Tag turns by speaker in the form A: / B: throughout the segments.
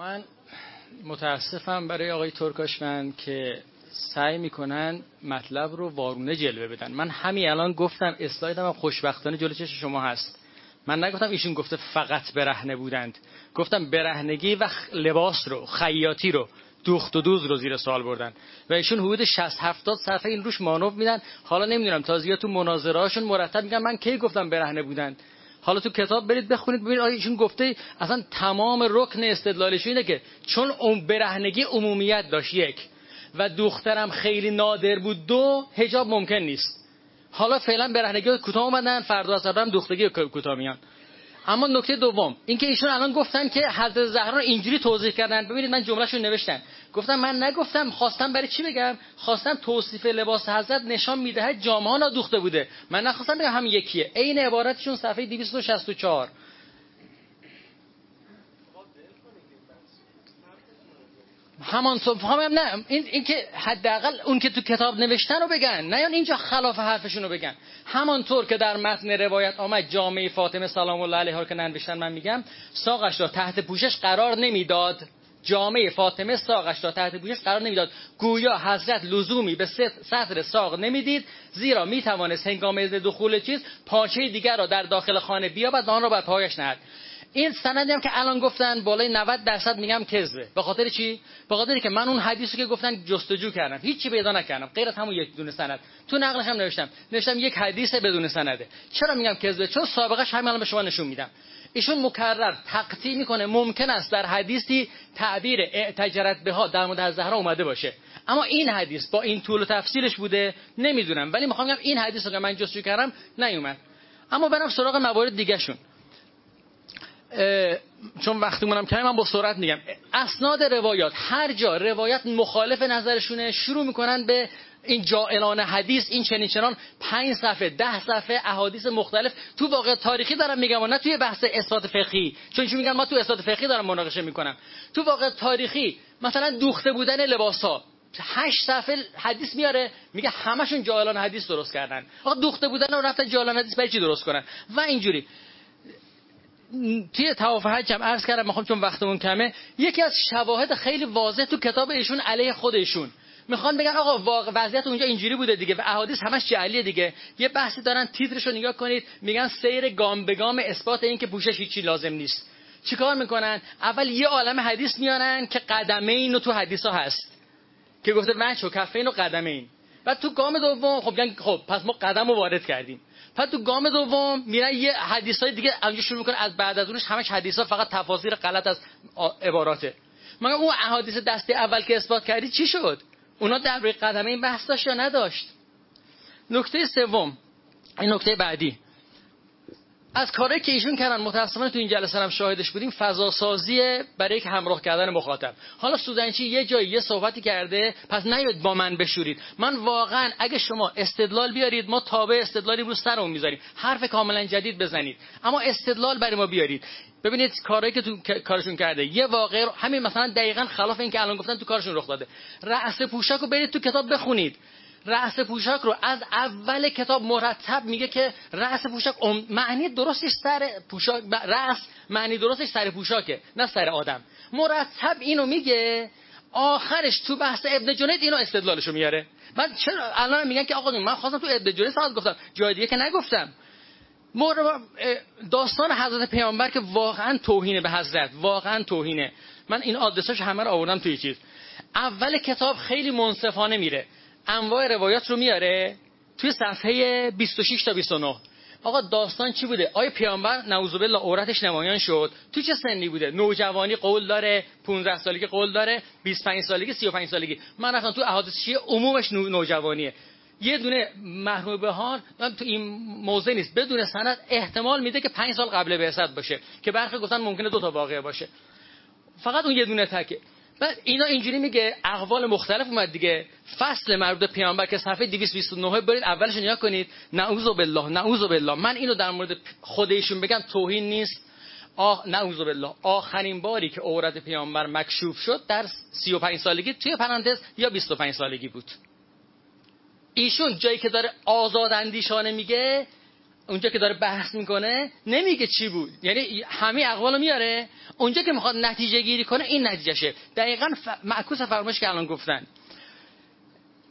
A: من متاسفم برای آقای ترکاشمن که سعی می‌کنن مطلب رو وارونه جلوه بدن. من همین الان گفتم اسلایدم هم خوشبختانه جلو چش شما هست. من نگفتم ایشون گفته فقط برهنه بودند. گفتم برهنگی و لباس رو خیاطی رو دوخت و دوز رو زیر سوال بردن. و ایشون حدود 60 70 صفحه این روش مانو میدن. حالا نمی‌دونم تازیه تو مناظرهاشون مرتب میگن. من کی گفتم برهنه بودند؟ حالا تو کتاب برید بخونید ببینید آیا ایشون گفته اصلا تمام رکن استدلالش اینه که چون اون برهنگی عمومیت داشت یک و دخترم خیلی نادر بود دو هجاب ممکن نیست. حالا فعلا برهنگی کوتاه اومدن فردا از هم دختگی کوتاه میان. اما نکته دوم اینکه ایشون الان گفتن که حضرت زهرا اینجوری توضیح کردن. ببینید من جملهشون نوشتم. گفتم من نگفتم خواستم برای چی بگم؟ خواستم توصیف لباس حضرت نشان می‌دهد جامعه نادوخته بوده. من نخواستم بگم هم یکیه. عین عبارتشون صفحه 264 همان صبح هم نه این, این که حداقل اون که تو کتاب نوشتن رو بگن نه اینجا خلاف حرفشون رو بگن. همانطور که در متن روایت آمد جامعه فاطمه سلام الله علیها که ننوشتن من میگم ساقش را تحت پوشش قرار نمی‌داد. جامعه فاطمه ساقش را تحت پوشش قرار نمی‌داد. گویا حضرت لزومی به سطر ساق نمی‌دید زیرا می‌توانست هنگام دخول چیز پاچه دیگر را در داخل خانه بیابد و آن را بر پایش نهد. این سندی هم که الان گفتن بالای 90 درصد میگم کذبه. به خاطر چی؟ به خاطر که من اون حدیثی که گفتن جستجو کردم. هیچی پیدا نکردم. غیر از همون یک دونه سند. تو نقلش هم نوشتم. نوشتم یک حدیث بدون سنده. چرا میگم کذبه؟ چون سابقش همین الان به شما نشون میدم. ایشون مکرر تقطیع می‌کنه. ممکن است در حدیثی تعبیر اعتجرت به در مورد زهرا اومده باشه. اما این حدیث با این طول و تفصیلش بوده نمی‌دونم. ولی می‌خوام بگم این حدیث رو که من جستجو کردم نیومد. اما برم سراغ موارد دیگه شون چون وقتی منم کمی من با سرعت میگم. اسناد روایات هر جا روایت مخالف نظرشونه شروع می‌کنن به این جائلان حدیث این چنین چنان پنج صفحه ده صفحه احادیث مختلف تو واقع تاریخی دارم میگم و نه توی بحث اثبات فقهی. چون چون میگن؟ ما تو اثبات فقهی دارم مناقشه می‌کنم تو واقع تاریخی مثلا دوخته بودن لباس ها هشت صفحه حدیث میاره میگه همشون جائلان حدیث درست کردن. آقا دوخته بودن رو رفتن جائلان حدیث برای چی درست کنن؟ و اینجوری. توی تواف حج هم عرض کردم می‌خوام چون وقتمون کمه. یکی از شواهد خیلی واضح تو کتاب ایشون علیه خودشون می‌خوان بگن آقا واقع وضعیت اونجا اینجوری بوده دیگه و احادیث همش جعلیه دیگه. یه بحثی دارن تیترش رو نگاه کنید میگن سیر گام به گام اثبات این که پوشش هیچی لازم نیست. چیکار می‌کنن؟ اول یه عالم حدیث میارن که قدمه اینو تو حدیث ها هست. که گفته وجه و کفین و قدمه این. و تو گام دوم خب خب پس ما قدم رو وارد کردیم. بعد تو گام دوم میرن یه حدیث های دیگه اونجا شروع می‌کنه از بعد از اونش همش حدیث ها فقط تفاسیر غلط از عباراته. مگه اون احادیث دسته اول که اثبات کردی چی شد؟ اونا در روی قدمه این بحث داشت نداشت. نکته سوم این نکته بعدی. از کاری که ایشون کردن متاسفانه تو این جلسه هم شاهدش بودیم فضا سازی برای یک همراه کردن مخاطب. حالا سودنچی یه جایی یه صحبتی کرده پس نیاید با من بشورید. من واقعا اگه شما استدلال بیارید ما تابع استدلالی رو سرمون می‌ذاریم. حرف کاملا جدید بزنید. اما استدلال برای ما بیارید. ببینید کاری که تو کارشون کرده. یه واقعه همین مثلا دقیقا خلاف این که الان گفتن تو کارشون رخ داده. رأس پوشک رو برید تو کتاب بخونید. رأس پوشک رو از اول کتاب مرتب میگه که رأس پوشک معنی درستش سر پوشاک رأس معنی درستش سر پوشاکه نه سر آدم. مرتب اینو میگه آخرش تو بحث ابن جنید اینو استدلالشو میاره. من چرا الان میگن که آقا من خواستم تو ابن جنید ساعت گفتم. جای دیگه که نگفتم. داستان حضرت پیامبر که واقعا توهینه به حضرت. واقعا توهینه. من این آدرساش همه رو آوردم توی چیز. اول کتاب خیلی منصفانه میره. انواع روایات رو میاره توی صفحه 26 تا 29 آقا داستان چی بوده؟ آیا پیامبر نعوذ بالله عورتش نمایان شد. تو چه سنی بوده؟ نوجوانی قول داره 15 سالگی قول داره 25 سالگی 35 سالگی. من رفتم تو احادیث شیعه عمومش نوجوانیه. یه دونه محروم بهار تو این موضع نیست. بدون سند احتمال میده که 5 سال قبل بعثت باشه که برخی گفتن ممکنه دو تا واقعه باشه. فقط اون یه دونه تکه. بعد اینا اینجوری میگه اقوال مختلف اومد دیگه. فصل مربوط پیامبر که صفحه 229 برید اولش نگاه کنید. نعوذ بالله نعوذ بالله من اینو در مورد خودشون بگم توهین نیست. آه نعوذ بالله آخرین باری که عورت پیامبر مکشوف شد در 35 سالگی توی پرانتز یا 25 سالگی بود. ایشون جایی که داره آزاد اندیشانه میگه اونجا که داره بحث می‌کنه نمیگه چی بود. یعنی همه اقوالو میاره. اونجا که می‌خواد نتیجه گیری کنه این نتیجهشه. دقیقا ف... معکوس فرمایش که الان گفتن.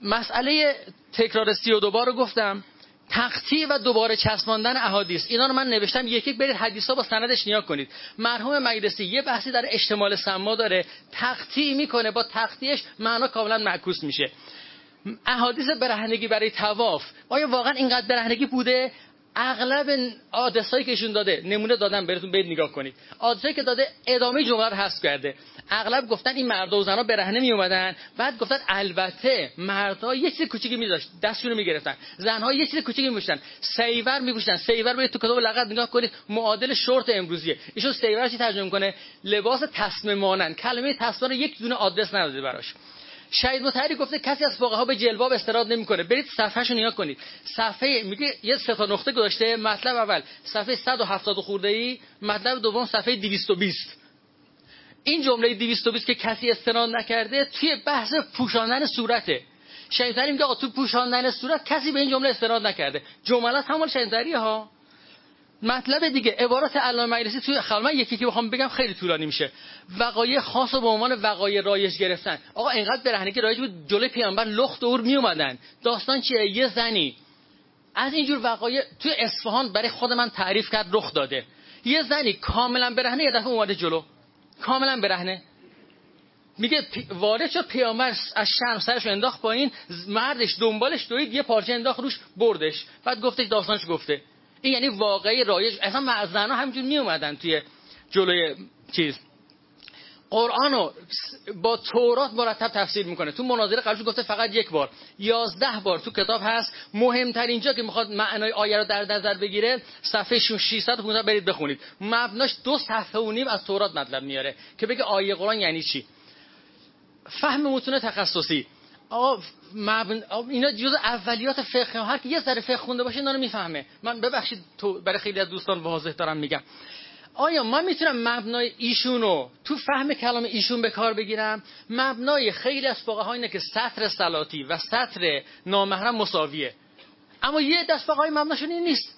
A: مسئله تکرار سی و دوبار رو گفتم. تقطیع و دوباره چسباندن احادیث. اینا رو من نوشتم. یک یک برید حدیثا با سندش نیا کنید. مرحوم مجلسی یه بحثی در اشتمال سما داره. تقطیع می‌کنه. با تقطیعش معنا کاملا معکوس میشه. احادیث برهنگی برای طواف آیا واقعا اینقدر برهنگی بوده؟ اغلب آدرسایی که ایشون داده نمونه دادم براتون برید نگاه کنید. آدرسایی که داده ادامه جمله رو حذف کرده. اغلب گفتن این مردا و زنا برهنه می اومدن بعد گفتن البته مردا یه چیز کوچیکی میذاشت دستشون رو می‌گرفتن. زنها یه چیز کوچیکی میپوشیدن. سیور میپوشن سیور برید تو کتاب لغت نگاه کنید معادل شورت امروزیه. ایشون سیور چی ترجمه می‌کنه؟ لباس تسمه مانند کلمه تسمه رو یک دونه آدرس نداده براش. شهید متحری گفته کسی از فقها به جلباب استراد نمی‌کنه. برید صفحهشو نیا کنید. صفحه میگه یه سه تا نقطه گذاشته مطلب اول صفحه 170 خورده ای مطلب دوم صفحه 220 این جمله 220 که کسی استناد نکرده توی بحث پوشاندن صورته. شهید میگه تو پوشاندن صورت کسی به این جمله استناد نکرده. جملات همون شهید ها. مطلب دیگه عبارات علامه مجلسی توی خلمه یکی که بخوام بگم خیلی طولانی میشه. وقایع خاص و به عنوان وقایع رایج گرفتن. آقا اینقدر برهنگی رایج بود جلوی پیامبر لخت دور می اومدن داستان چیه؟ یه زنی. از اینجور وقایع توی اصفهان برای خود من تعریف کرد رخ داده. یه زنی کاملا برهنه یه دفعه اومده جلو. کاملا برهنه. میگه وارد شد پیامبر از شرم سرش انداخت پایین مردش دنبالش دوید یه پارچه انداخت روش بردش. بعد گفتش داستانش گفته. این یعنی واقعی رایج. اصلا زنها همینجور می اومدن توی جلوی چیز. قرآن رو با تورات مرتب تفسیر می‌کنه. تو مناظره قبلش گفته فقط یک بار. یازده بار تو کتاب هست. مهمترین جا که می‌خواد معنای آیه رو در نظر بگیره صفحه 615 برید بخونید. مبناش دو صفحه و نیم از تورات مطلب میاره که بگه آیه قرآن یعنی چی. فهم متون تخصصی. آقا مبن... اینا جز اولیات فقه هر که یه ذره فقه خونده باشه اینا رو می‌فهمه. من ببخشید تو برای خیلی از دوستان واضح دارم میگم. آیا من می‌تونم مبنای ایشونو تو فهم کلام ایشون به کار بگیرم؟ مبنای خیلی از فقها اینه که سطر سلاتی و سطر نامحرم مساویه. اما یه دست فقهای مبناشون این نیست.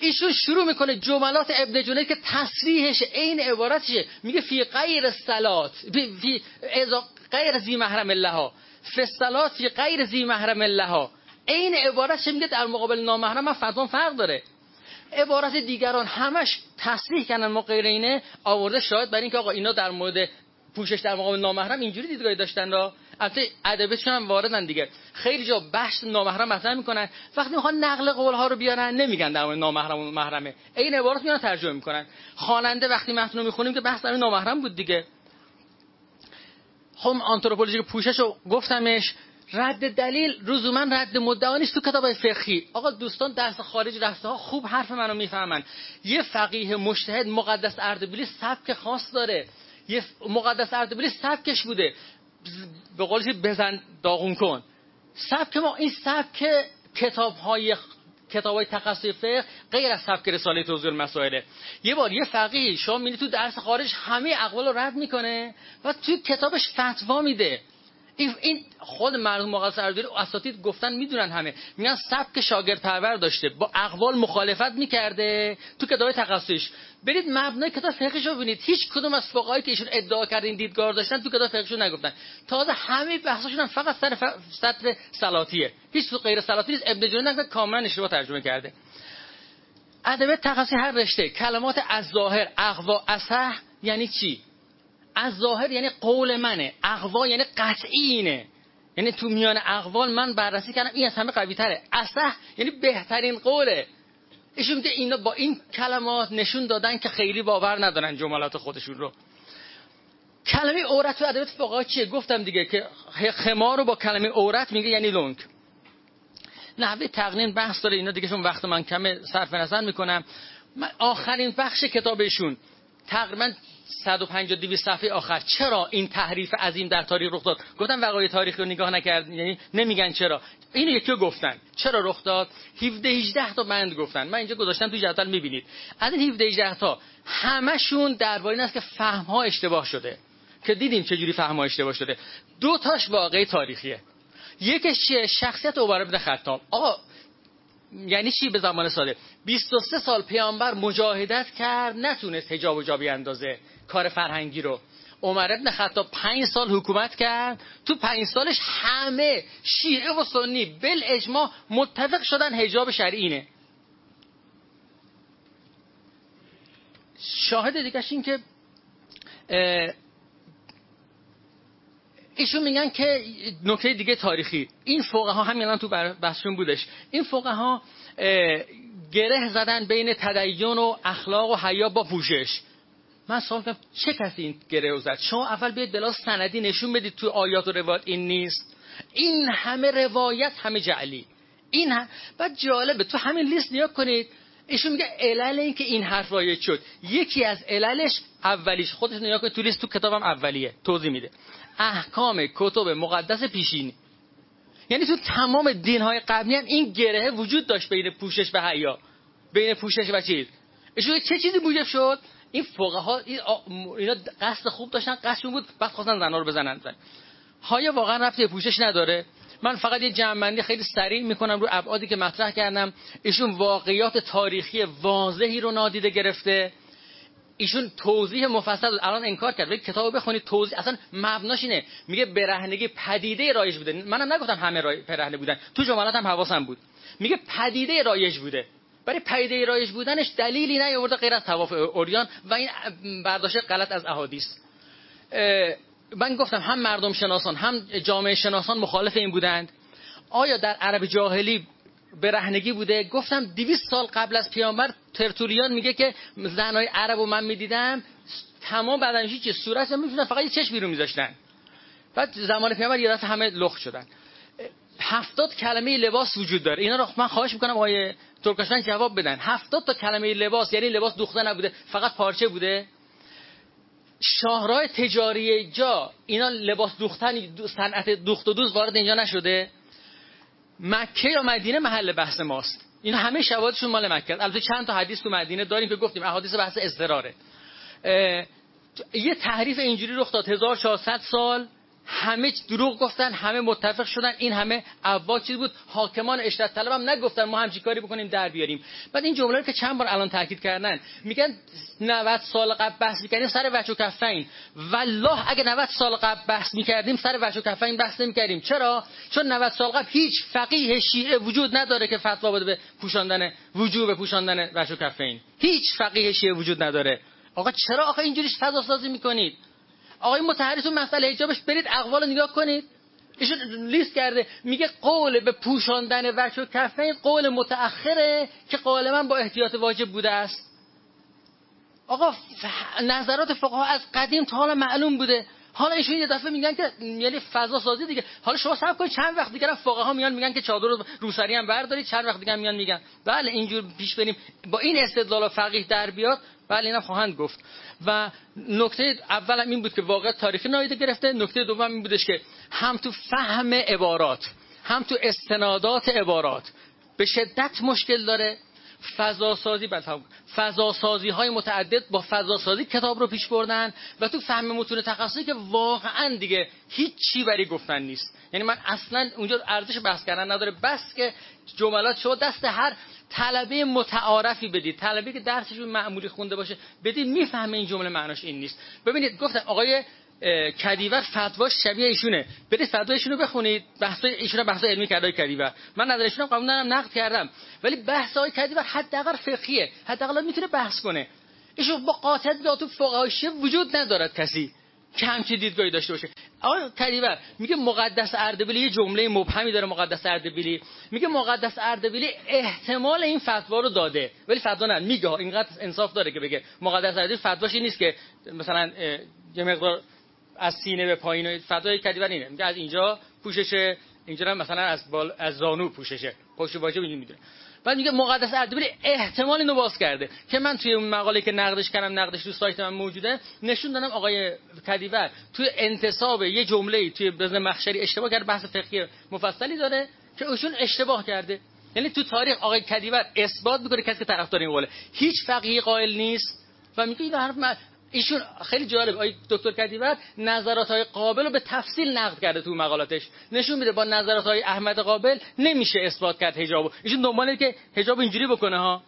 A: ایشون شروع می‌کنه جملات ابن جنید که تصریحش عین عبارتشه. میگه فی غیر سلات فی غیر زی محرم الله. فستلات فی غیر زی محرم الله این عبارت میگه؟ در مقابل نامحرم من فرق داره. عبارت دیگران همش تصریح کردن ما غیر اینه آورده شاید برای اینکه آقا اینا در مورد پوشش در مقابل نامحرم اینجوری دیدگاهی داشتن را. البته ادبیاتشون هم واردن دیگه. خیلی جا بحث نامحرم مطرح می‌کنن. وقتی می‌خوان نقل قول ها رو بیارن نمیگن در مورد نامحرم و محرمه. این عبارت میان ترجمه می‌کنن. خواننده وقتی متن رو می‌خونیم که بحث در نامحرم بود دیگه. خب آنتروپولوژی پوشش رو گفتمش رد دلیل من رد مدعا نیست تو کتاب فقهی. آقا دوستان درس خارج رفته ها خوب حرف منو می‌فهمن. یه فقیه مشتهد مقدس اردبیلی سبک خاص داره. یه مقدس اردبیلی سبکش بوده. به قولش بزن داغون کن. سبک ما این سبک کتاب های کتاب های تخصصی فقه غیر از سبک رساله توضیح المسائله یه بار یه فقیه شما می‌بینی تو درس خارج همه اقوال رو رد می‌کنه و تو کتابش فتوا میده. این خود مردم مقدس اردبیلی اساتید گفتن می‌دونن همه. میگن سبک شاگرد پرور داشته. با اقوال مخالفت می‌کرده تو کتاب تخصصیش. برید مبنای کتاب فقهش رو ببینید. هیچ کدوم از فقهایی که ایشون ادعا کردین دیدگار داشتن تو کتاب فقهشون نگفتن. تازه همه بحثاشون هم فقط سر. سطر سلاتیه هیچ تو غیر سلاتی نیست. ابن نگفت کاملا اشتباه ترجمه کرده. ادبیات تخصصی هر رشته. کلمات از ظاهر اقوا اصح یعنی چی؟ از ظاهر یعنی قول منه اقوا یعنی قطعی اینه یعنی تو میان اقوال من بررسی کردم این از همه قوی تره اصح یعنی بهترین قوله. ایشون میگه اینا با این کلمات نشون دادن که خیلی باور ندارن جملات خودشون رو. کلمه عورت تو ادبیات فقها چیه؟ گفتم دیگه که خمار رو با کلمه عورت میگه یعنی لنگ. نحوه تقنین بحث داره اینا دیگه چون وقت من کمه صرف نظر می‌کنم. آخرین بخش کتابشون تقریبا 150 200 صفحه آخر. چرا این تحریف عظیم در تاریخ رخ داد؟ گفتم وقایع تاریخی رو نگاه نکرد یعنی نمیگن چرا. اینو یکی گفتن. چرا رخ داد؟ 17 18 تا بند گفتن. من اینجا گذاشتم تو جدول می‌بینید. از این 17 18 تا همشون درباره این است که فهم ها اشتباه شده. که دیدیم چه جوری فهم ها اشتباه شده. دو تاش واقعی تاریخیه. یکیش شخصیت عمر بن خطاب. آقا یعنی چی به زمان ساده؟ 23 سال پیامبر مجاهدت کرد نتونست حجاب و جابی اندازه کار فرهنگی رو. عمر ابن خطاب پنج سال حکومت کرد. تو پنج سالش همه شیعه و سنی بل اجماع متفق شدن حجاب شرعی اینه. شاهد دیگه این که ایشون میگن که نکته دیگه تاریخی. این فقها ها همین تو بحثشون بودش. این فقها ها گره زدن بین تدین و اخلاق و حیا با پوشش. من سوال کردم چه کسی این گره زد؟ شما اول بیاید بلا سندی نشون بدید تو آیات و روایت این نیست. این همه روایت همه جعلی. این هم... بعد جالبه تو همین لیست نیا کنید. ایشون میگه علل این که این حرف رایج شد. یکی از عللش اولیش. خودش نیا کنید تو لیست تو کتابم اولیه. توضیح میده. احکام کتب مقدس پیشینی یعنی تو تمام دین های قبلی هم این گره وجود داشت بین پوشش و حیا. بین پوشش و چیز. ایشون چه چیزی موجب شد؟ این فقها اینا قصد خوب داشتن قصدشون بود بعد خواستن زنا رو بزنن. زن های واقعا رفت پوشش نداره. من فقط یه جمعنی خیلی سریع می‌کنم رو ابعادی که مطرح کردم. ایشون واقعیات تاریخی واضحی رو نادیده گرفته. ایشون توضیح مفصل الان انکار کرد. ولی کتابو بخونید. توضیح اصلا مبناش اینه. میگه برهنگی پدیده رایج بوده. منم نگفتم همه رای... برهنه بودن. تو جملات هم حواسم بود. میگه پدیده رایج بوده. برای پیده رایج بودنش دلیلی نیاورده غیر از طواف اوریان و این برداشت غلط از احادیث. من گفتم هم مردم شناسان هم جامعه شناسان مخالف این بودند. آیا در عرب جاهلی برهنگی بوده. گفتم دویست سال قبل از پیامبر ترتولیان میگه که زنای عرب و من می‌دیدم. تمام بدنشی چه صورت می‌تونن فقط یه چشم بیرون میذاشتن. بعد زمان پیامبر یه همه لخ شدن. هفتاد کلمه لباس وجود داره. اینا رو من خواهش می‌کنم آقای ترکشمن جواب بدن. هفتاد تا کلمه لباس یعنی لباس دوخته نبوده فقط پارچه بوده. شاهراه تجاری جا اینا لباس دوختن صنعت دوخت و دوز وارد اینجا نشده. مکه یا مدینه محل بحث ماست. اینا همه شواهدشون مال مکه البته چند تا حدیث تو مدینه داریم که گفتیم احادیث بحث اضطراره. یه تحریف اینجوری رخ داد 1400 سال همه دروغ گفتن همه متفق شدن این همه ابوا چیز بود. حاکمان اشرت طلب هم نگفتن ما همچی کاری بکنیم در بیاریم. بعد این جمله رو که چند بار الان تاکید کردن میگن 90 سال قبل بحث می‌کردیم سر وجه و کفین. والله اگه 90 سال قبل بحث می‌کردیم سر وجه و کفین بحث نمی‌کردیم. چرا؟ چون 90 سال قبل هیچ فقیه شیعه وجود نداره که فتوا بده به پوشاندن وجوب پوشاندن وجه و کفین. هیچ فقیه شیعه وجود نداره. آقا چرا آقا اینجوری فضا سازی می‌کنید؟ آقای متحری مسئله حجابش برید اقوال نگاه کنید. ایشون لیست کرده. میگه قول به پوشاندن وجه و قول متأخره که من با احتیاط واجب بوده است. آقا نظرات فقها از قدیم تا حالا معلوم بوده. حالا ایشون یه دفعه میگن که یعنی فضا سازی دیگه. حالا شما صبر کنید چند وقت دیگه فقها میان میگن که چادر رو روسری هم بردارید چند وقت دیگه میان میگن. بله اینجور پیش بریم. با این استدلال فقیه در بیاد بله اینا خواهند گفت. و نکته اول این بود که واقع تاریخی نایده گرفته. نکته دوم این بودش که هم تو فهم عبارات هم تو استنادات عبارات به شدت مشکل داره. فضا سازی فضا سازی های متعدد با فضا سازی کتاب رو پیش بردن و تو فهم متون تخصصی که واقعا دیگه هیچ چی برای گفتن نیست. یعنی من اصلا اونجا ارزش بحث کردن نداره بس که جملات شما دست هر طلبه متعارفی بدید. طلبه که درسشون معمولی خونده باشه بدید می‌فهمه این جمله معناش این نیست. ببینید گفتم آقای کدیور فتواش شبیه ایشونه. برید فتوا ایشونو بخونید بحث ایشون بحث علمی کرده کدیور. من نظر ایشونو قبول دارم نقد کردم. ولی بحث های کدیور حداقل فقهیه. حداقل می‌تونه بحث کنه. ایشون با قاطعیت به تو وجود ندارد کسی. که همچین دیدگاهی داشته باشه. آقا کریور میگه مقدس اردبیلی یه جمله مبهمی داره مقدس اردبیلی. میگه مقدس اردبیلی احتمال این فتوا رو داده. ولی فتوا نه میگه. اینقدر انصاف داره که بگه مقدس اردبیلی فتواش نیست که مثلا یه مقدار از سینه به پایین فتوای کریور اینه. میگه از اینجا پوششه اینجا مثلا از بال از زانو پوششه. پشت واجب اینجوری می‌دونه. بعد میگه مقدس اردبیلی احتمال اینو باز کرده که من توی اون مقاله که نقدش کردم نقدش تو سایت من موجوده نشون دادم آقای کدیور توی انتصاب یه جمله توی بزن مخشری اشتباه کرده بحث فقهی مفصلی داره که ایشون اشتباه کرده. یعنی تو تاریخ آقای کدیور اثبات می‌کنه کسی که طرفدار این قوله. هیچ فقیه قائل نیست و میگه این حرف ایشون خیلی جالب. آی دکتر کتیبت نظرات های قابل رو به تفصیل نقد کرده تو مقالاتش. نشون میده با نظرات های احمد قابل نمیشه اثبات کرد حجابو. ایشون دنباله که حجاب اینجوری بکنه ها.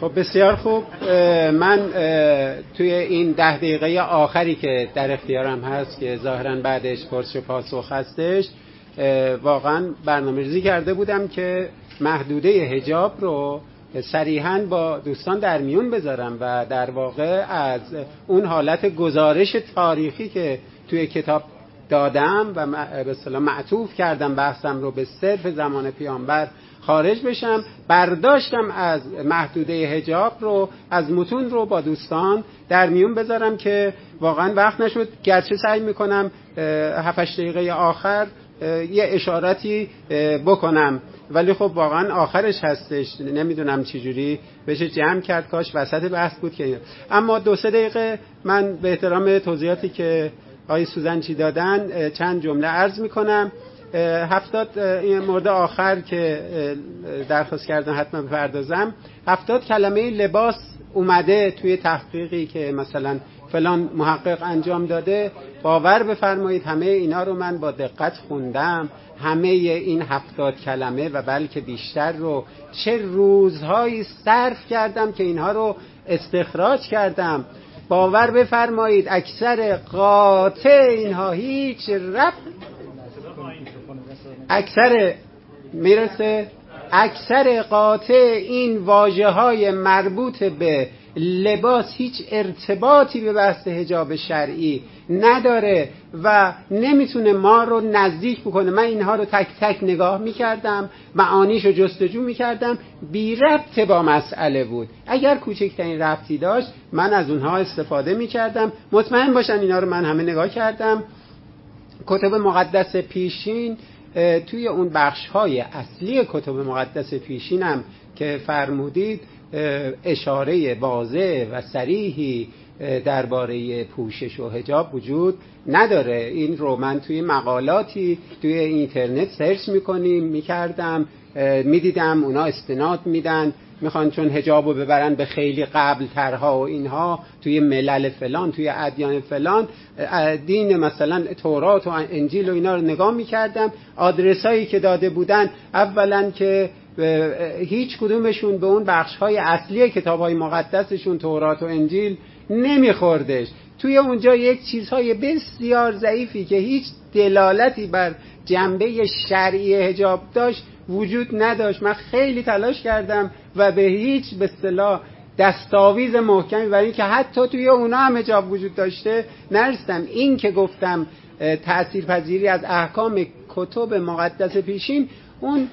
B: خب بسیار خوب. من توی این ده دقیقه آخری که در اختیارم هست که ظاهرا بعدش پرس و پاسخ هستش واقعا برنامه ریزی کرده بودم که محدوده هجاب رو صریحا با دوستان در میون بذارم و در واقع از اون حالت گزارش تاریخی که توی کتاب دادم و به اصطلاح معطوف کردم بحثم رو به صرف زمان پیامبر خارج بشم برداشتم از محدوده هجاب رو از متون رو با دوستان در میون بذارم که واقعا وقت نشد. گرچه سعی می‌کنم هفتش دقیقه آخر یه اشاراتی بکنم. ولی خب واقعا آخرش هستش. نمی‌دونم چجوری. بشه جمع کرد کاش وسط بحث بود که اما دو سه دقیقه من به احترام توضیحاتی که آقای سوزنچی دادن چند جمله عرض می‌کنم. هفتاد این مورد آخر که درخواست کردن حتما بپردازم. هفتاد کلمه لباس اومده توی تحقیقی که مثلا فلان محقق انجام داده باور بفرمایید همه اینا رو من با دقت خوندم همه این هفتاد کلمه و بلکه بیشتر رو چه روزهایی صرف کردم که اینها رو استخراج کردم. باور بفرمایید اکثر قاطع اینها هیچ رب اکثر می‌رسه؟ اکثر قاطع این واجه های مربوط به لباس هیچ ارتباطی به بحث حجاب شرعی نداره و نمی‌تونه ما رو نزدیک بکنه. من اینها رو تک تک نگاه می‌کردم معانیش رو جستجو می‌کردم. بی ربط با مسئله بود. اگر کوچکترین ربطی داشت من از اونها استفاده می‌کردم. مطمئن باشن اینا رو من همه نگاه کردم. کتب مقدس پیشین توی اون بخش های اصلی کتب مقدس پیشینم که فرمودید اشاره واضح و سریحی درباره پوشش و هجاب وجود نداره. این رو من توی مقالاتی توی اینترنت سرچ می‌کنیم می‌کردم می‌دیدم اونا استناد میدن می‌خوان چون هجاب رو ببرن به خیلی قبل ترها و اینها توی ملل فلان توی ادیان فلان. دین مثلا تورات و انجیل و اینا رو نگاه می‌کردم. آدرس هایی که داده بودن اولا که هیچ کدومشون به اون بخش های اصلی کتاب های مقدسشون تورات و انجیل نمیخوردش. توی اونجا یک چیزهای بسیار ضعیفی که هیچ دلالتی بر جنبه شرعی هجاب داشت وجود نداشت. من خیلی تلاش کردم و به هیچ به اصطلاح دستاویز محکمی برای اینکه حتی توی اونا هم هجاب وجود داشته نرسیدم. این که گفتم تأثیر پذیری از احکام کتب مقدس پیشین اون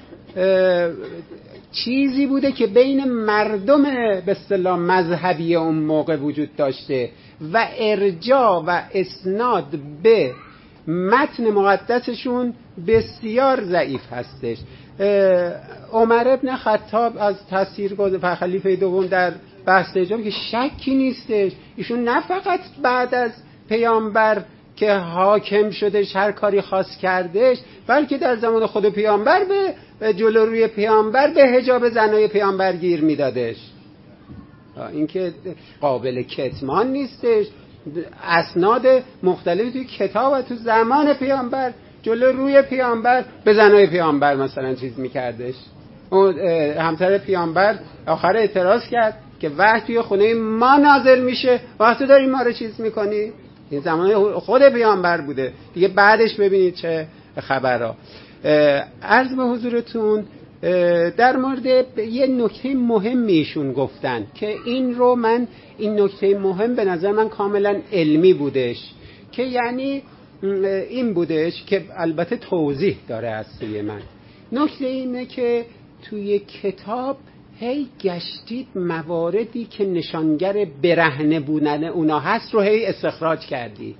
B: چیزی بوده که بین مردم به اصطلاح مذهبی اون موقع وجود داشته و ارجا و اسناد به متن مقدسشون بسیار ضعیف هستش. عمر ابن خطاب از تاثیر و خلیفه دوم در بحث حجاب که شکی نیستش. ایشون نه فقط بعد از پیامبر که حاکم شدش هر کاری خاص کردش بلکه در زمان خود پیامبر به جلو روی پیامبر به هجاب زنای پیامبر گیر میدادش. این که قابل کتمان نیستش. اسناد مختلفی توی کتاب و تو زمان پیامبر جلو روی پیامبر به زنای پیامبر مثلا چیز میکردش. اون همسر پیامبر آخر اعتراض کرد که وقت توی خونه ما نازل میشه. وقتی داری ما رو چیز می‌کنی؟ این زمان خود پیامبر بوده. دیگه بعدش ببینید چه خبرها. عرض به حضورتون در مورد یه نکته مهم ایشون گفتن که این رو من این نکته مهم به نظر من کاملا علمی بودش که یعنی این بودش که البته توضیح داره از سوی من. نکته اینه که توی کتاب هی گشتید مواردی که نشانگر برهنه بودن اونا هست رو هی استخراج کردی.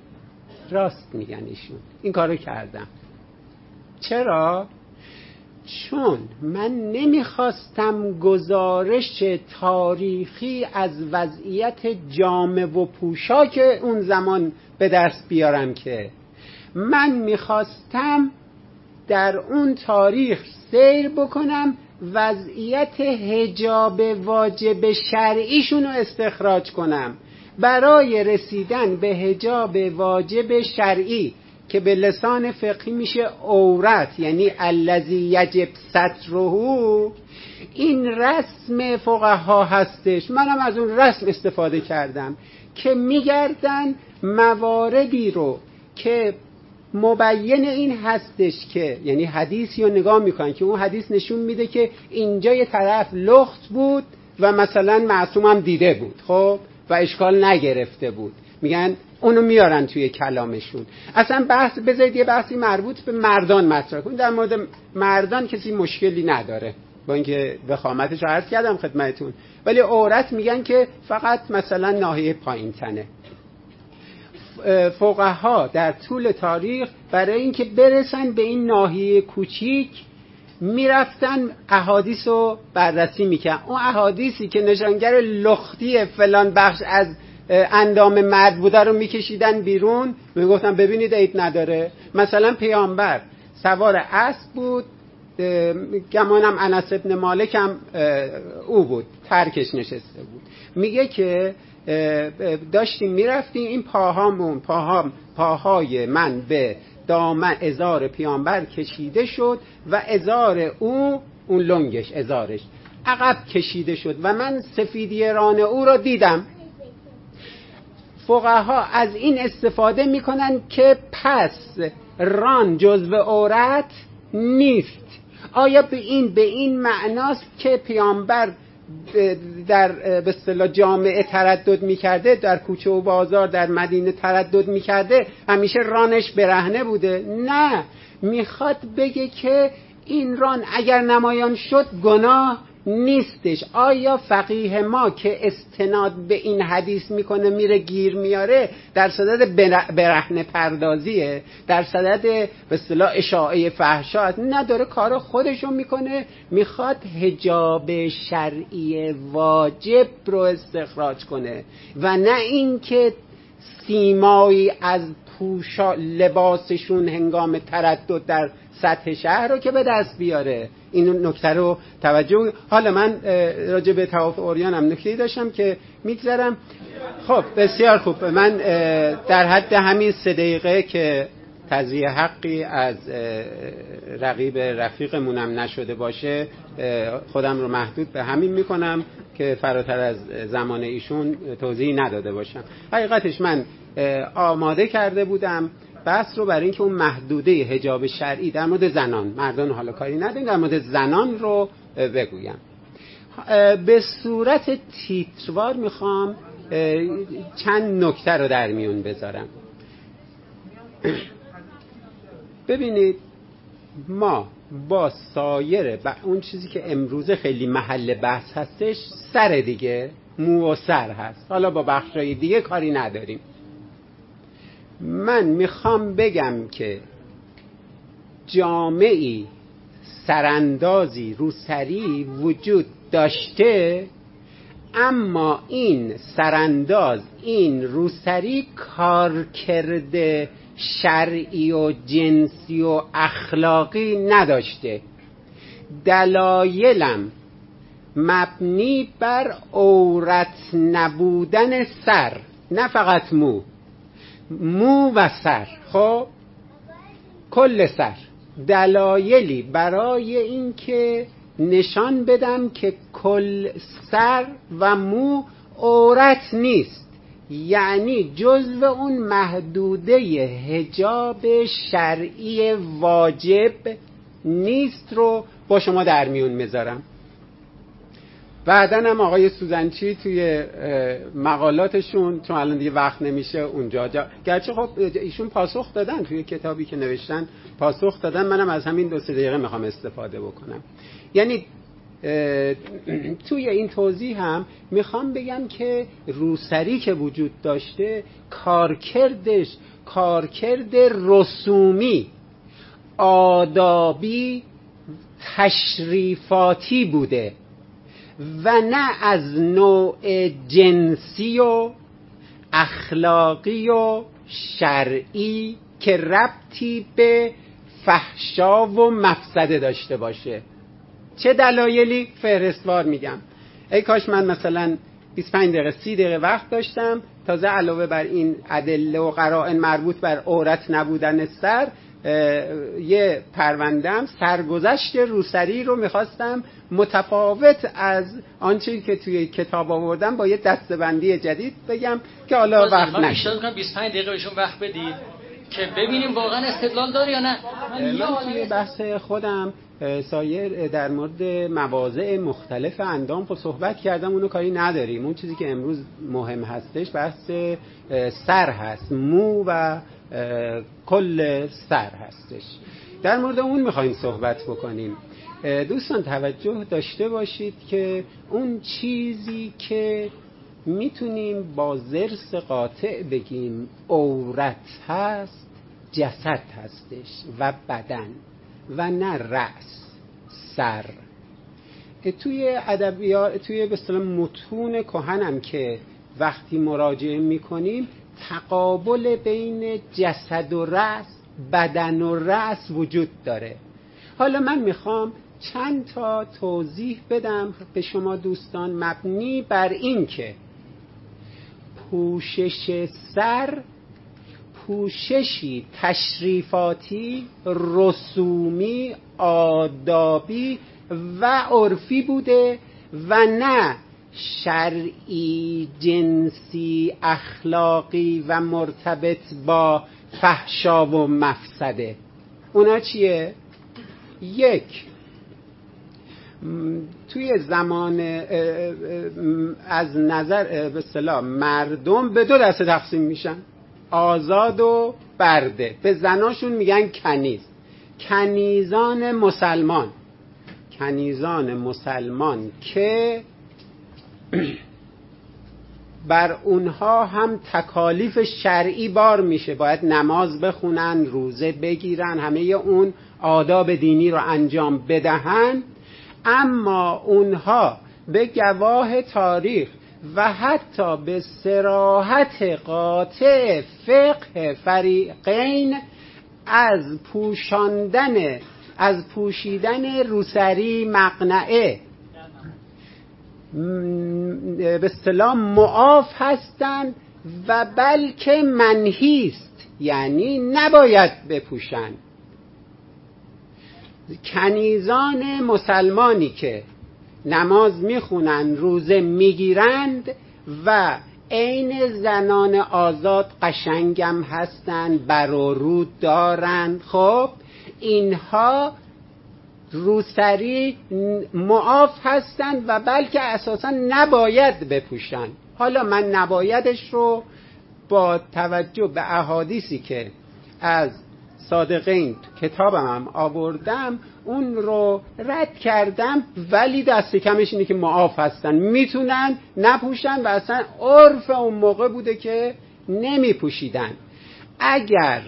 B: راست میگن ایشون. این کارو کردم. چرا؟ چون من نمی‌خواستم گزارش تاریخی از وضعیت جامعه و پوشاک اون زمان به دست بیارم که من می‌خواستم در اون تاریخ سیر بکنم وضعیت هجاب واجب شرعیشون رو استخراج کنم برای رسیدن به هجاب واجب شرعی که به لسان فقهی میشه عورت یعنی الذی یجب ستره این رسم فقها هستش. منم از اون رسم استفاده کردم که میگردن مواردی رو که مبین این هستش که یعنی حدیثی رو نگاه می‌کنن که اون حدیث نشون میده که اینجا یه طرف لخت بود و مثلا معصوم هم دیده بود خب؟ و اشکال نگرفته بود. میگن اونو میارن توی کلامشون. اصلا بحث بذارید یه بحثی مربوط به مردان مطرح کنید در مورد مردان کسی مشکلی نداره. با اینکه وخامتش رو عرض کردم خدمتون ولی عورت میگن که فقط مثلا ناحیه پایین تنه. فقها در طول تاریخ برای اینکه برسن به این ناحیه کوچیک می‌رفتن احادیث رو بررسی میکن اون احادیثی که نشانگر لختی فلان بخش از اندام مرد بوده رو میکشیدن بیرون. می‌گفتن ببینید عیب نداره. مثلا پیامبر سوار اسب بود. گمانم انس ابن مالک هم او بود. ترکش نشسته بود. میگه که داشتیم می‌رفتیم این پاهامون پاهام پاهای من به دامن ازار پیامبر کشیده شد و ازار او اون لنگش ازارش عقب کشیده شد و من سفیدی ران او را دیدم. فقها از این استفاده می‌کنن که پس ران جزو عورت نیست. آیا به این به این معناست که پیامبر در به اصطلاح جامعه تردد می‌کرده در کوچه و بازار در مدینه تردد می‌کرده همیشه رانش برهنه بوده؟ نه. می‌خواد بگه که این ران اگر نمایان شد گناه. نیستش. آیا فقیه ما که استناد به این حدیث می‌کنه میره گیر میاره؟ در صدد برهنه پردازیه. در صدد به اصطلاح اشاعه فحشات. نداره کار خودشو می‌کنه. می‌خواد هجاب شرعی واجب رو استخراج کنه. و نه اینکه سیمایی از پوشا لباسشون هنگام تردد در سطح شهر رو که به دست بیاره. این نکته رو توجه حالا من راجع به تواف اوریانم نکته داشتم که میگذرم. خب بسیار خوب. من در حد همین سه دقیقه که تضیه حقی از رقیب رفیقمونم نشده باشه خودم رو محدود به همین می‌کنم که فراتر از زمان ایشون توضیح نداده باشم. حقیقتش من آماده کرده بودم بحث رو برای اینکه اون محدوده هجاب شرعی در مورد زنان مردان حالا کاری نداریم در مورد زنان رو بگویم. به صورت تیتروار می‌خوام چند نکته رو در میون بذارم. ببینید ما با سایر و اون چیزی که امروز خیلی محل بحث هستش سر دیگه مو و سر هست. حالا با بخشای دیگه کاری نداریم. من می‌خوام بگم که جامعی سراندازی روسری وجود داشته اما این سرانداز این روسری کار کرده شرعی و جنسی و اخلاقی نداشته. دلایلم مبنی بر عورت نبودن سر نه فقط مو. مو و سر. خب؟ کل سر. دلایلی برای اینکه نشان بدم که کل سر و مو عورت نیست. یعنی جزو اون محدوده هجاب شرعی واجب نیست رو با شما در میون می‌ذارم. بعدا هم آقای سوزنچی توی مقالاتشون چون الان دیگه وقت نمیشه اونجا جا... گرچه خب ایشون پاسخ دادن توی کتابی که نوشتن پاسخ دادن. منم از همین دو سه دقیقه می‌خوام استفاده بکنم. یعنی توی این توضیح هم می‌خوام بگم که روسری که وجود داشته کارکردش کارکرد رسومی آدابی تشریفاتی بوده. و نه از نوع جنسی و اخلاقی و شرعی که ربطی به فحشا و مفسده داشته باشه. چه دلایلی؟ فهرستوار میگم. ای کاش من مثلا 25 دقیقه 30 دقیقه وقت داشتم. تازه علاوه بر این ادله و قرائن مربوط بر عورت نبودن سر یه پروندم سرگذشت روسری رو می‌خواستم متفاوت از آنچه که توی کتاب آوردم با یه دستبندی جدید بگم که حالا وقت
A: نشه. 25 دقیقه بهشون وقت بدید که ببینیم واقعا استدلال داره یا نه.
B: من توی بحث خودم سایر در مورد مواضع مختلف اندام خب صحبت کردم اونو کاری نداریم. اون چیزی که امروز مهم هستش بحث سر هست. مو و کل سر هستش. در مورد اون می‌خوایم صحبت بکنیم. دوستان توجه داشته باشید که اون چیزی که می‌تونیم با زرس قاطع بگیم عورت هست جسد هستش و بدن و نه رأس سر. توی ادبیات توی به متون کهنم که وقتی مراجعه می‌کنیم تقابل بین جسد و رأس بدن و رأس وجود داره. حالا من می‌خوام چند تا توضیح بدم به شما دوستان مبنی بر این که پوشش سر پوششی تشریفاتی رسومی آدابی و عرفی بوده و نه شرعی جنسی اخلاقی و مرتبط با فحشا و مفسده. اونا چیه؟ یک توی زمان از نظر به مردم به دو دسته تقسیم میشن. آزاد و برده. به زناشون میگن کنیز. کنیزان مسلمان. کنیزان مسلمان که بر اونها هم تکالیف شرعی بار میشه. باید نماز بخونن روزه بگیرن همه اون آداب دینی رو انجام بدهن. اما اونها به گواه تاریخ و حتی به سراحت قاطع فقه فریقین از پوشاندن از پوشیدن روسری مقنعه به اصطلاح معاف هستند و بلکه منهیست یعنی نباید بپوشند کنیزان مسلمانی که نماز می‌خونند روزه می‌گیرند و عین زنان آزاد قشنگم هستند بر و رود دارند خب اینها روسری معاف هستند و بلکه اساسا نباید بپوشند. حالا من نبایدش رو با توجه به احادیثی که از صادقین کتابم هم آوردم اون رو رد کردم ولی دست کمش اینه که معاف هستن می‌تونن نپوشن و اصلا عرف اون موقع بوده که نمی پوشیدن اگر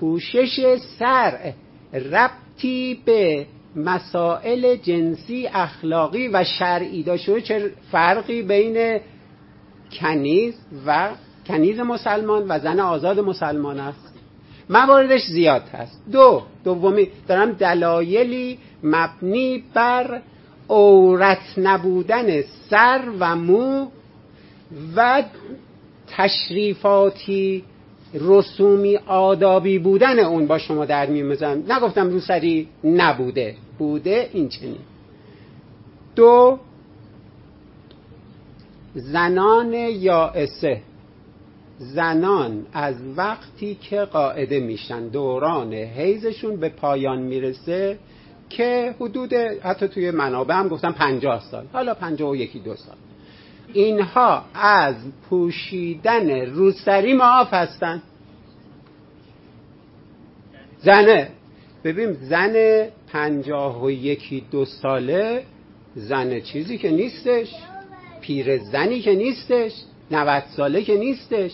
B: پوشش سر ربطی به مسائل جنسی اخلاقی و شرعی داشته چه فرقی بین کنیز و کنیز مسلمان و زن آزاد مسلمان است؟ مواردش زیاد هست. دو دومی دارم دلایلی مبنی بر عورت نبودن سر و مو و تشریفاتی رسومی آدابی بودن اون با شما در میمزم نگفتم رو سری نبوده. بوده این چنین. دو زنان یائسه. زنان از وقتی که قاعده میشن دوران حیزشون به پایان می‌رسه که حدود حتی توی منابع هم گفتن پنجاه سال. حالا پنجاه و یکی دو سال. اینها از پوشیدن روسری معاف هستن زنه. ببین زن پنجاه و یکی دو ساله زن چیزی که نیستش پیر زنی که نیستش 90 ساله که نیستش.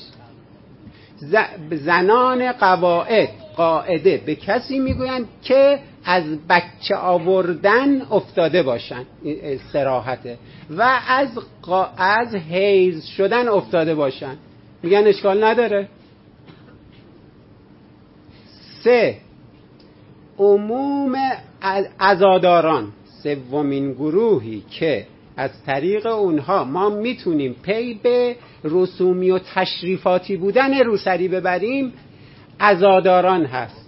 B: زنان قواعد قاعده به کسی می‌گویند که از بچه آوردن افتاده باشن. سراحته و از از حیز شدن افتاده باشن. میگن اشکال نداره. سه عموم ازاداران سومین گروهی که از طریق اونها ما می‌تونیم پی به رسومی و تشریفاتی بودن روسری ببریم ازاداران هست.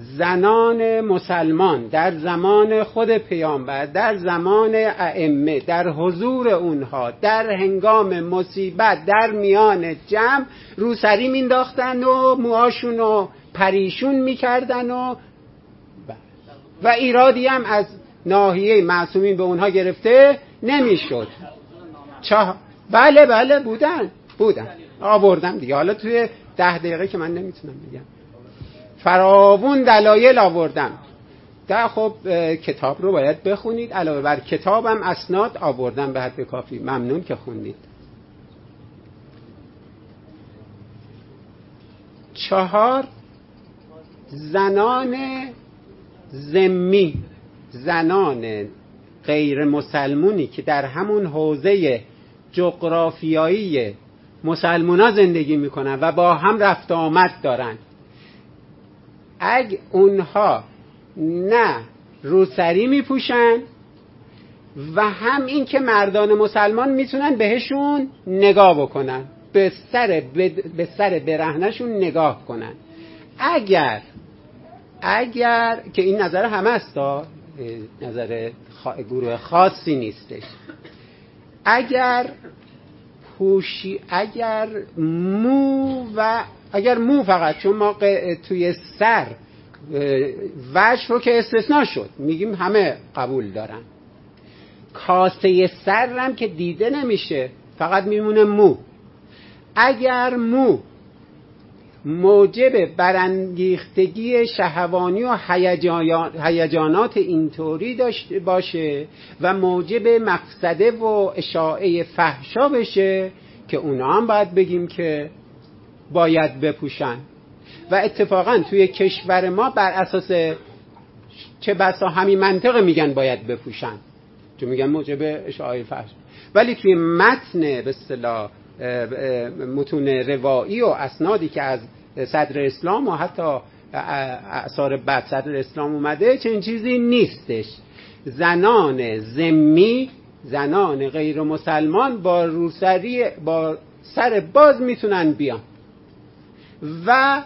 B: زنان مسلمان در زمان خود پیامبر در زمان ائمه در حضور اونها در هنگام مصیبت در میان جمع روسری مینداختن و موهاشون رو پریشون می‌کردن و و ایرادی هم از ناحیه معصومین به اونها گرفته نمی‌شد. چه بله بله بودن بودن. آوردم دیگه. حالا توی ده دقیقه که من نمی‌تونم بگم. فراوون دلایل آوردم. ده خب کتاب رو باید بخونید. علاوه بر کتابم اسناد آوردم به حد کافی. ممنون که خوندید. چهار زنان زمی زنان غیر مسلمونی که در همون حوزه جغرافیایی مسلمونا زندگی می‌کنن و با هم رفت آمد دارن. اگه اونها نه روسری میپوشن و هم این که مردان مسلمان می‌تونن بهشون نگاه بکنن به سر به سر برهنشون نگاه کنن. اگر اگر که این نظر همه است نظر گروه خاصی نیستش. اگر پوشی اگر مو و اگر مو فقط چون ما توی سر وجه رو که استثناء شد میگیم همه قبول دارن. کاسه سر هم که دیده نمیشه فقط میمونه مو. اگر مو موجب برانگیختگی شهوانی و هیجانات اینطوری داشته باشه و موجب مقصده و اشاعه فحشا بشه که اونا هم باید بگیم که باید بپوشن. و اتفاقا توی کشور ما بر اساس چه بسا همین منطقه میگن باید بپوشن. چون میگن موجب اشاعه فحش. ولی توی متن به اصطلاح متون روایی و اسنادی که از صدر اسلام و حتی اثار بعد صدر اسلام اومده چنین چیزی نیستش. زنان زمی زنان غیر مسلمان با روسری با سر باز می‌تونن بیان. و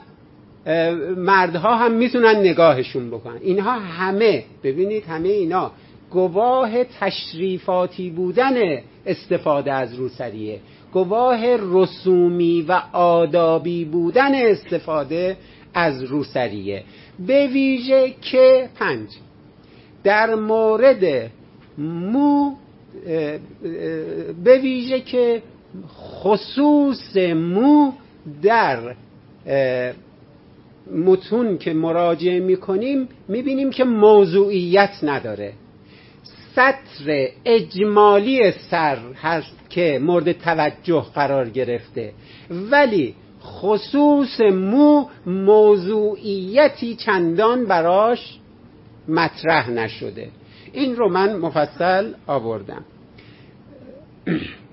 B: مردها هم می‌تونن نگاهشون بکنن. اینها همه ببینید همه اینا گواه تشریفاتی بودن استفاده از روسریه. گواه رسومی و آدابی بودن استفاده از روسریه. به ویژه که پنج در مورد مو به ویژه که خصوص مو در متون که مراجعه می‌کنیم می‌بینیم که موضوعیت نداره. سطر اجمالی سر هست که مورد توجه قرار گرفته. ولی خصوص مو موضوعیتی چندان براش مطرح نشده. این رو من مفصل آوردم.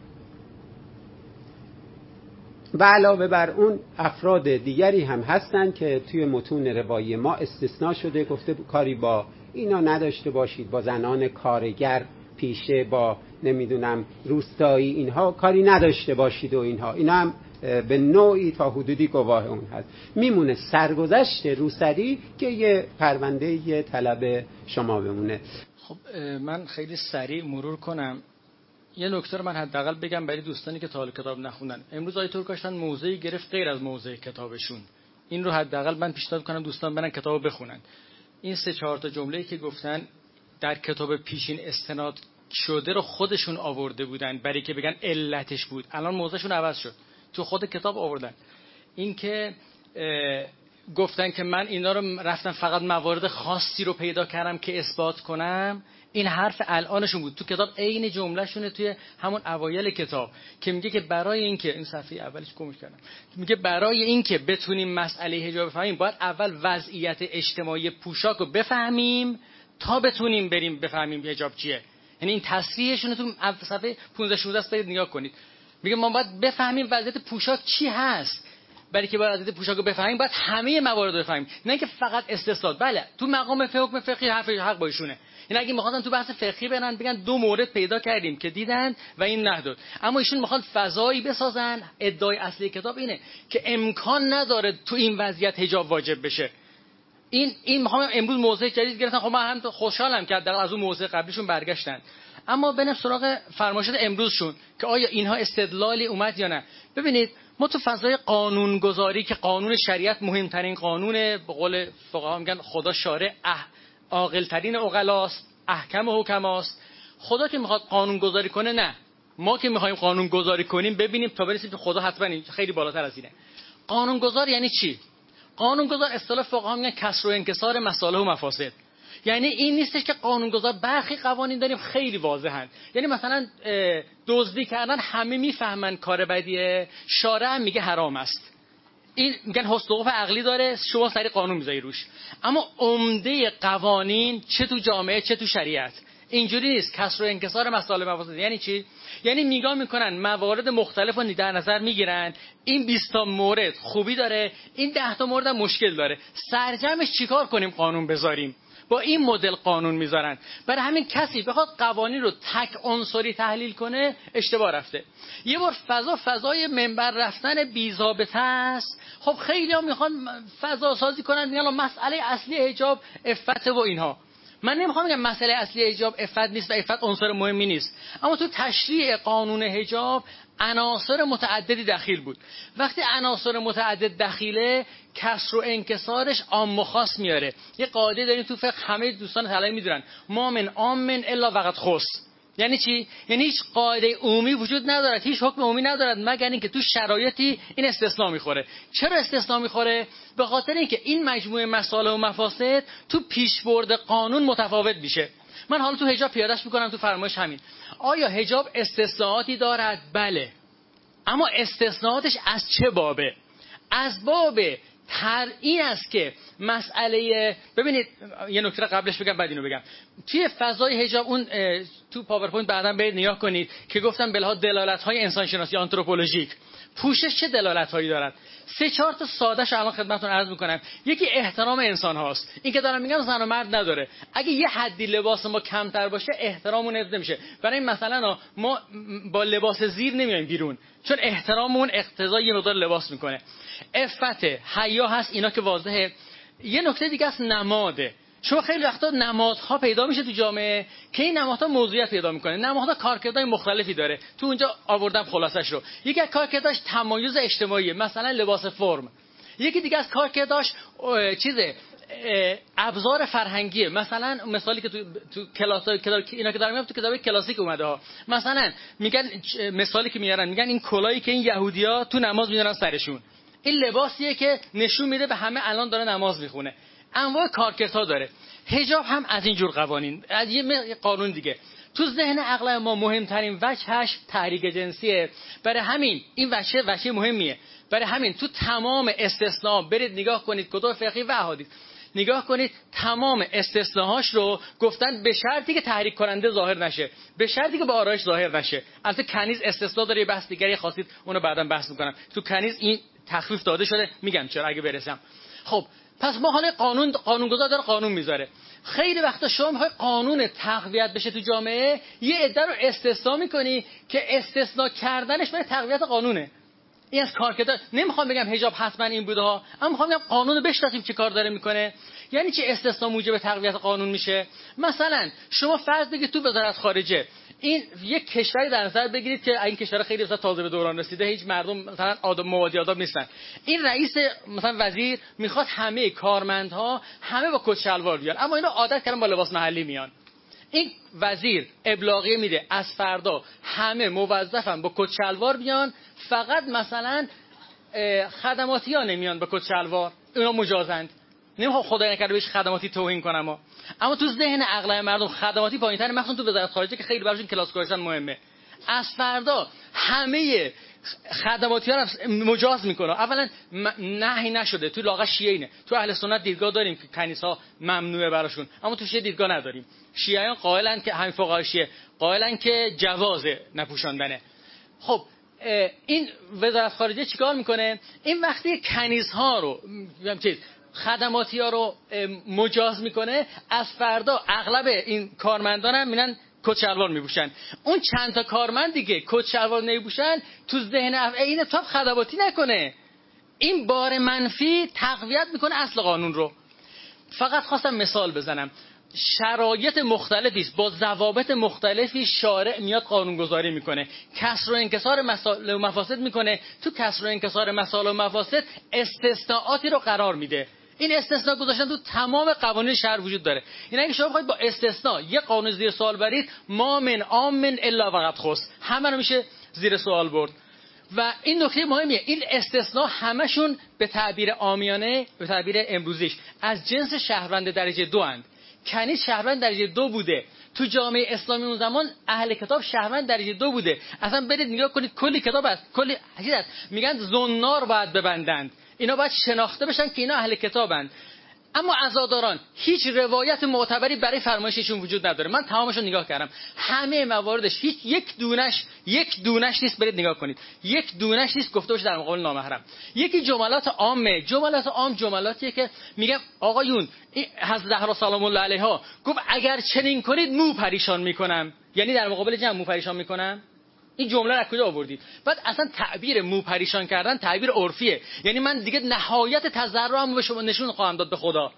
B: و علاوه بر اون افراد دیگری هم هستند که توی متون روایی ما استثناء شده گفته کاری با اینا نداشته باشید با زنان کارگر پیشه با نمی‌دونم روستایی اینها کاری نداشته باشید و اینها. اینا هم به نوعی تا حدودی گواه اون هست. میمونه سرگذشت روسری که یه پرونده یه طلب شما بمونه.
A: خب من خیلی سریع مرور کنم. یه نکته من حداقل بگم برای دوستانی که تا کتاب نخوندن. امروز آیه کاشتن موضعی گرفت غیر از موضع کتابشون. این رو حداقل من پیشنهاد کنم دوستان برن کتاب بخونن. این سه چهار تا جمله‌ای که گفتن در کتاب پیشین استناد شده رو خودشون آورده بودن برای که بگن علتش بود. الان موضعشون عوض شد. تو خود کتاب آوردن. این که گفتن که من اینا رو رفتم فقط موارد خاصی رو پیدا کردم که اثبات کنم این حرف الانشون بود. تو کتاب عین جملهشونه توی همون اوایل کتاب که میگه که برای اینکه این صفحه اولش گمش کردم. میگه برای اینکه بتونیم مسئله حجاب بفهمیم باید اول وضعیت اجتماعی پوشاک رو بفهمیم تا بتونیم بریم بفهمیم حجاب چیه. یعنی این تصریحشون تو صفحه 15 16 برید نگاه کنید. میگه ما باید بفهمیم وضعیت پوشاک چی هست. برای که باید از پوشاک رو بفهمیم باید همه موارد رو بفهمیم. نه که فقط استثناء بله تو مقام حکم فقهی حرف حق با ایشونه. این اگه می‌خواستن تو بحث فقهی برن بگن دو مورد پیدا کردیم که دیدن و این نداد اما ایشون می‌خواد فضایی بسازن. ادعای اصلی کتاب اینه که امکان نداره تو این وضعیت حجاب واجب بشه. این این می‌خوام امروز موضوع جدید گرفتن خب من هم خوشحالم که از اون موضوع قبلیشون برگشتن. اما بنم سراغ فرمایشات امروزشون که آیا اینها استدلالی اومد یا نه. ببینید ما تو فضای قانون گذاری که قانون شریعت مهمترین قانون به قول فقها میگن خدا شارع عاقل ترین عقلاست احکم حکماست. خدا که می‌خواد قانون گذاری کنه نه. ما که می‌خوایم قانون گذاری کنیم ببینیم تا برسیم خدا حتما خیلی بالاتر از اینه. قانون گذار یعنی چی؟ قانون گذار اصطلاح فقها میگن کسر و انکسار مسائل و مفاسد. یعنی این نیستش که قانونگذار برخی قوانین داریم خیلی واضحن. یعنی مثلا دزدی کردن همه می‌فهمن کار بدیه شارع میگه حرام است. این میگن حسن عقلی داره شما سری قانون می‌ذاری روش. اما عمده قوانین چه تو جامعه چه تو شریعت. اینجوری نیست. کسر و انکسار مسائل مفاسد. یعنی چی؟ یعنی میگاه می‌کنن موارد مختلف رو در نظر می‌گیرن. این 20 تا مورد خوبی داره این 10 تا مورد مشکل داره. سرجمش چیکار کنیم قانون بذاریم؟ با این مدل قانون می‌ذارن. برای همین کسی بخواد قوانین رو تک عنصری تحلیل کنه اشتباه رفته. یه بار فضا فضای منبر رفتن بیزابطه است. خب خیلی ها می‌خوان فضا سازی کنن میگن مسئله اصلی حجاب افت و اینها. من نمی‌خوام بگم مسئله اصلی حجاب افت نیست و افت عنصر مهمی نیست. اما تو تشریع قانون حجاب عناصر متعددی دخیل بود. وقتی عناصر متعدد دخیله کسر و انکسارش عام و خاص میاره. یه قاعده داریم تو فقه همه دوستان طلایی می‌دونن. ما من عام الا وقت خص. یعنی چی؟ یعنی هیچ قاعده عمومی وجود ندارد هیچ حکم عمومی ندارد مگر اینکه تو شرایطی این استثنا می‌خوره. چرا استثنا می‌خوره؟ به خاطر اینکه این مجموعه مسائل و مفاسد تو پیشبرد قانون متفاوت میشه. من حالا تو حجاب پیادش می‌کنم تو فرمایش همین. آیا حجاب استثناءاتی دارد؟ بله. اما استثناءاتش از چه بابه؟ از باب تر این است که مسئله ببینید یه نکته قبلش بگم بعد اینو بگم. توی فضای حجاب اون تو PowerPoint بعدا برید نگاه کنید که گفتم بلها دلالت های انسان شناسی anthropologic پوشش چه دلالت هایی دارد سه چهار تا سادهش الان خدمتتون عرض می‌کنم. یکی احترام انسان هاست. این که دارم میگم زن و مرد نداره. اگه یه حدی لباس ما کمتر باشه احتراممون حفظ نمیشه. برای مثلا ما با لباس زیر نمیایم بیرون. چون احتراممون اقتضای یه مقدار لباس می‌کنه. افت حیا هست اینا که واضحه. یه نکته دیگه است نماده. شما خیلی وقتا نمادها پیدا میشه تو جامعه که این نمادها موضوعیت پیدا می‌کنه. نمادها کارکردهای مختلفی داره. تو اونجا آوردم خلاصش رو. یکی از کارکرداش تمایز اجتماعی مثلا لباس فرم. یکی دیگه از کارکرداش چیزه ابزار فرهنگیه. مثلا مثالی که تو تو کلاس اینا که دارم تو کتاب کلاسیک اومده ها. مثلا میگن مثالی که میارن میگن این کلایی که این یهودیا تو نماز می‌ذارن سرشون. این لباسیه که نشون میده به همه الان داره نماز می‌خونه. انواع کارکردها داره. حجاب هم از این جور قوانین از یه قانون دیگه. تو ذهن عقل ما مهمترین وجهش تحریک جنسیه. برای همین این وجه وجه مهمیه. برای همین تو تمام استثناء برید نگاه کنید کتاب فقهی و احادیث نگاه کنید تمام استثناهاش رو گفتن به شرطی که تحریک کننده ظاهر نشه. به شرطی که با آرایش ظاهر نشه. البته کنیز استثناء داره یه بحث دیگری خواستید اونو بعدا بحث می‌کنم. تو کنیز این تخفیف داده شده میگم چرا اگه برسم. خب پس ما حالا قانون قانونگذار داره قانون می‌ذاره. خیلی وقتا شما می‌خوای قانون تقویت بشه تو جامعه یه عده رو استثنا می‌کنی که استثنا کردنش برای تقویت قانونه. این از کار نمی‌خوام بگم حجاب حتما این بوده ها اما می‌خوام بگم قانون رو بشناسیم چه کار داره می‌کنه. یعنی چه استثنا موجب تقویت قانون میشه؟ مثلا شما فرض بگید تو وزارت خارجه این یک کشوری در نظر بگیرید که این کشور خیلی مثلا تازه به دوران رسیده هیچ مردم مثلا آدم موادی آداب نیستن. این رئیس مثلا وزیر می‌خواد همه کارمندها همه با کت شلوار بیان. اما اینا عادت کردن با لباس محلی میان. این وزیر ابلاغیه میده. از فردا همه موظفن با کت شلوار بیان. فقط مثلا خدماتی ها نمیان با کت شلوار. اونا مجازند. نمی‌خوام خدای نکرده بهش خدماتی توهین کنم اما تو ذهن اغلب مردم خدماتی پایینتر مخصوصا تو وزارت خارجه که خیلی براشون کلاس گذاشتن مهمه. از فردا همه خدماتی ها رو مجاز می‌کنه. اولا نهی نشده. تو لاغه شیعه اینه. تو اهل سنت دیدگاه داریم که کنیسا ممنوعه براشون. اما تو شیعه دیدگاه نداریم. شیعیان قائلن که همین فقهای شیعه. قائلن که جواز نپوشاندنه. خب این وزارت خارجه چیکار می‌کنه؟ این وقتی کنیزها رو چیز خدماتی ها رو مجاز می‌کنه. از فردا اغلب این کارمندان هم میرن کچلوار میبوشن اون چند تا کارمند دیگه کچلوار نمیبوشن تو ذهن این تاپ خدماتی نکنه. این بار منفی تقویت می‌کنه اصل قانون رو. فقط خواستم مثال بزنم. شرایط مختلفی است. با ضوابط مختلفی شارع میاد قانونگذاری می‌کنه. کسر و انکسار مسائل و مفاسد می‌کنه. تو کسر و انکسار مسائل و مفاسد استثناءاتی رو قرار میده. این استثناء گذاشتن تو تمام قوانین شهر وجود داره. این اگه شما بخواید با استثناء یه قانون زیر سوال برید ما من آمن الا وقت خص همه رو میشه زیر سوال برد. و این نکته مهمیه. این استثناء همشون به تعبیر آمیانه به تعبیر امروزیش. از جنس شهروند درجه دو اند. کنیز شهروند درجه دو بوده. تو جامعه اسلامی اون زمان اهل کتاب شهروند درجه دو بوده. اصلا برید نگاه کنید کلی کتاب هست. کلی هست. میگن زنار باید ببندند. اینا باید شناخته بشن که اینا اهل کتابند اما عزاداران هیچ روایت معتبری برای فرمایششون وجود نداره. من تمامشون نگاه کردم. همه مواردش هیچ یک دونش یک دونش نیست برید نگاه کنید. یک دونش نیست گفته باشه در مقابل نامحرم. یکی جملات عامه. جملات عام جملاتیه که میگم آقایون حضرت زهرا سلام الله علیها گفت اگر چنین کنید مو پریشان می‌کنم. یعنی در مقابل جمع مو پریشان می‌کنم؟ این جمله رو کجا آوردید بعد اصلا تعبیر مو پریشان کردن تعبیر عرفیه. یعنی من دیگه نهایت تضرعم به شما نشون خواهم داد به خدا.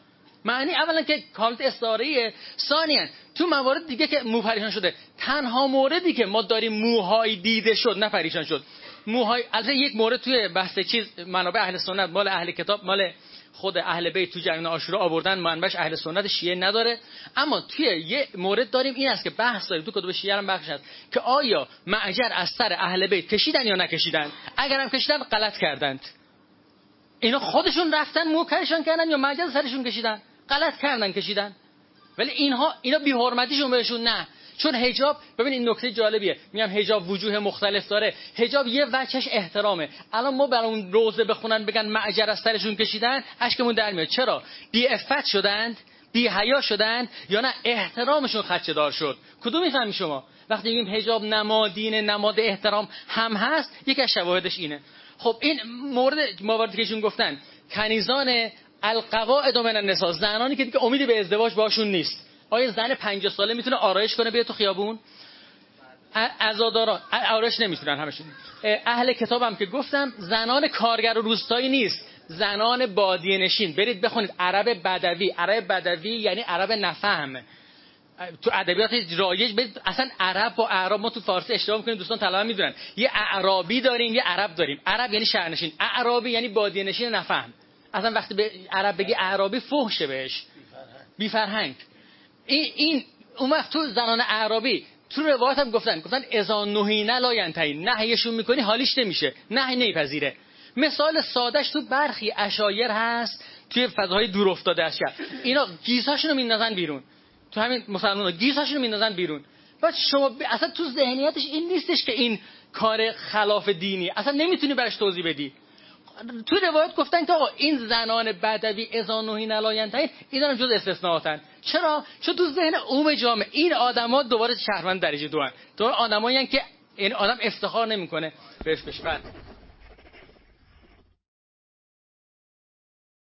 A: معنی اولا که کالت استعاره ثانیا تو موارد دیگه که مو پریشان شده تنها موردی که ما داریم موهای دیده شد نه پریشان شد. موهای از یک مورد توی بحث چیز منابع اهل سنت مال اهل کتاب مال خود اهل بیت تو جنگ عاشورا آوردن منبعش اهل سنت شیعه نداره. اما توی یه مورد داریم این است که بحث داریم تو کتب شیعه هم بخش هست که آیا معجر از سر اهل بیت کشیدن یا نکشیدن؟ اگر هم کشیدن غلط کردند. اینا خودشون رفتن مو کردن یا معجر سرشون کشیدن؟ غلط کردن کشیدن. ولی اینها اینا بی حرمتیشون بهشون نه. چون حجاب ببین این نکته جالبیه. میگم حجاب وجوه مختلف داره. حجاب یه وجهش احترامه. الان ما برای اون روزه بخونن بگن معجر از سرشون کشیدن اشکمون در میاد. چرا؟ بی افت شدند بی حیا شدند یا نه احترامشون خدشه دار شد. کدوم می‌فهمی شما؟ وقتی میگیم حجاب نمادین نماد احترام هم هست یکی از شواهدش اینه. خب این مورد مواردی که گفتن. کنیزان القواعد من النساء. زنانی که دیگه امیدی به ازدواج باشون نیست. آیا زن 50 ساله می‌تونه آرایش کنه بیاد تو خیابون؟ عزاداران آرایش نمی‌تونن همشون اهل کتابم که گفتم زنان کارگر و روستایی نیست. زنان بادیه نشین برید بخونید. عرب بدوی. عرب بدوی یعنی عرب نفهم. تو ادبیات رایج اصلا عرب با اعراب ما تو فارسی اشتباه می‌کنیم دوستان طلبه می‌دونن. یه اعرابی داریم یه عرب داریم. عرب یعنی شهرنشین. اعرابی یعنی بادیه نشین نفهم. اصلا وقتی به عرب بگی اعرابی فحشه بهش. بی فرهنگ این این اون وقت تو زنان اعرابی. تو روایت هم گفتن گفتن اذا نهینه لا نهیشون می‌کنی حالیش نمیشه. نه نمیپذیره. مثال سادش تو برخی اشایر هست توی فضاهای دور افتاده شهر اینا گیساشون رو میندازن بیرون. تو همین مسلمان گیساشون رو میندازن بیرون. بعد شما اصلا تو ذهنیتش این نیستش که این کار خلاف دینی. اصلا نمی‌تونی برش توضیح بدی. تو روایت گفتن که آقا این زنان بدوی ازانوهی نلاینتهین این هم جز استثناءاتن. چرا؟ چون تو ذهن عموم جامعه. این آدما دوباره شهروند درجه دو هن. تو آدمایی که این آدم افتخار نمی‌کنه. بهش بشه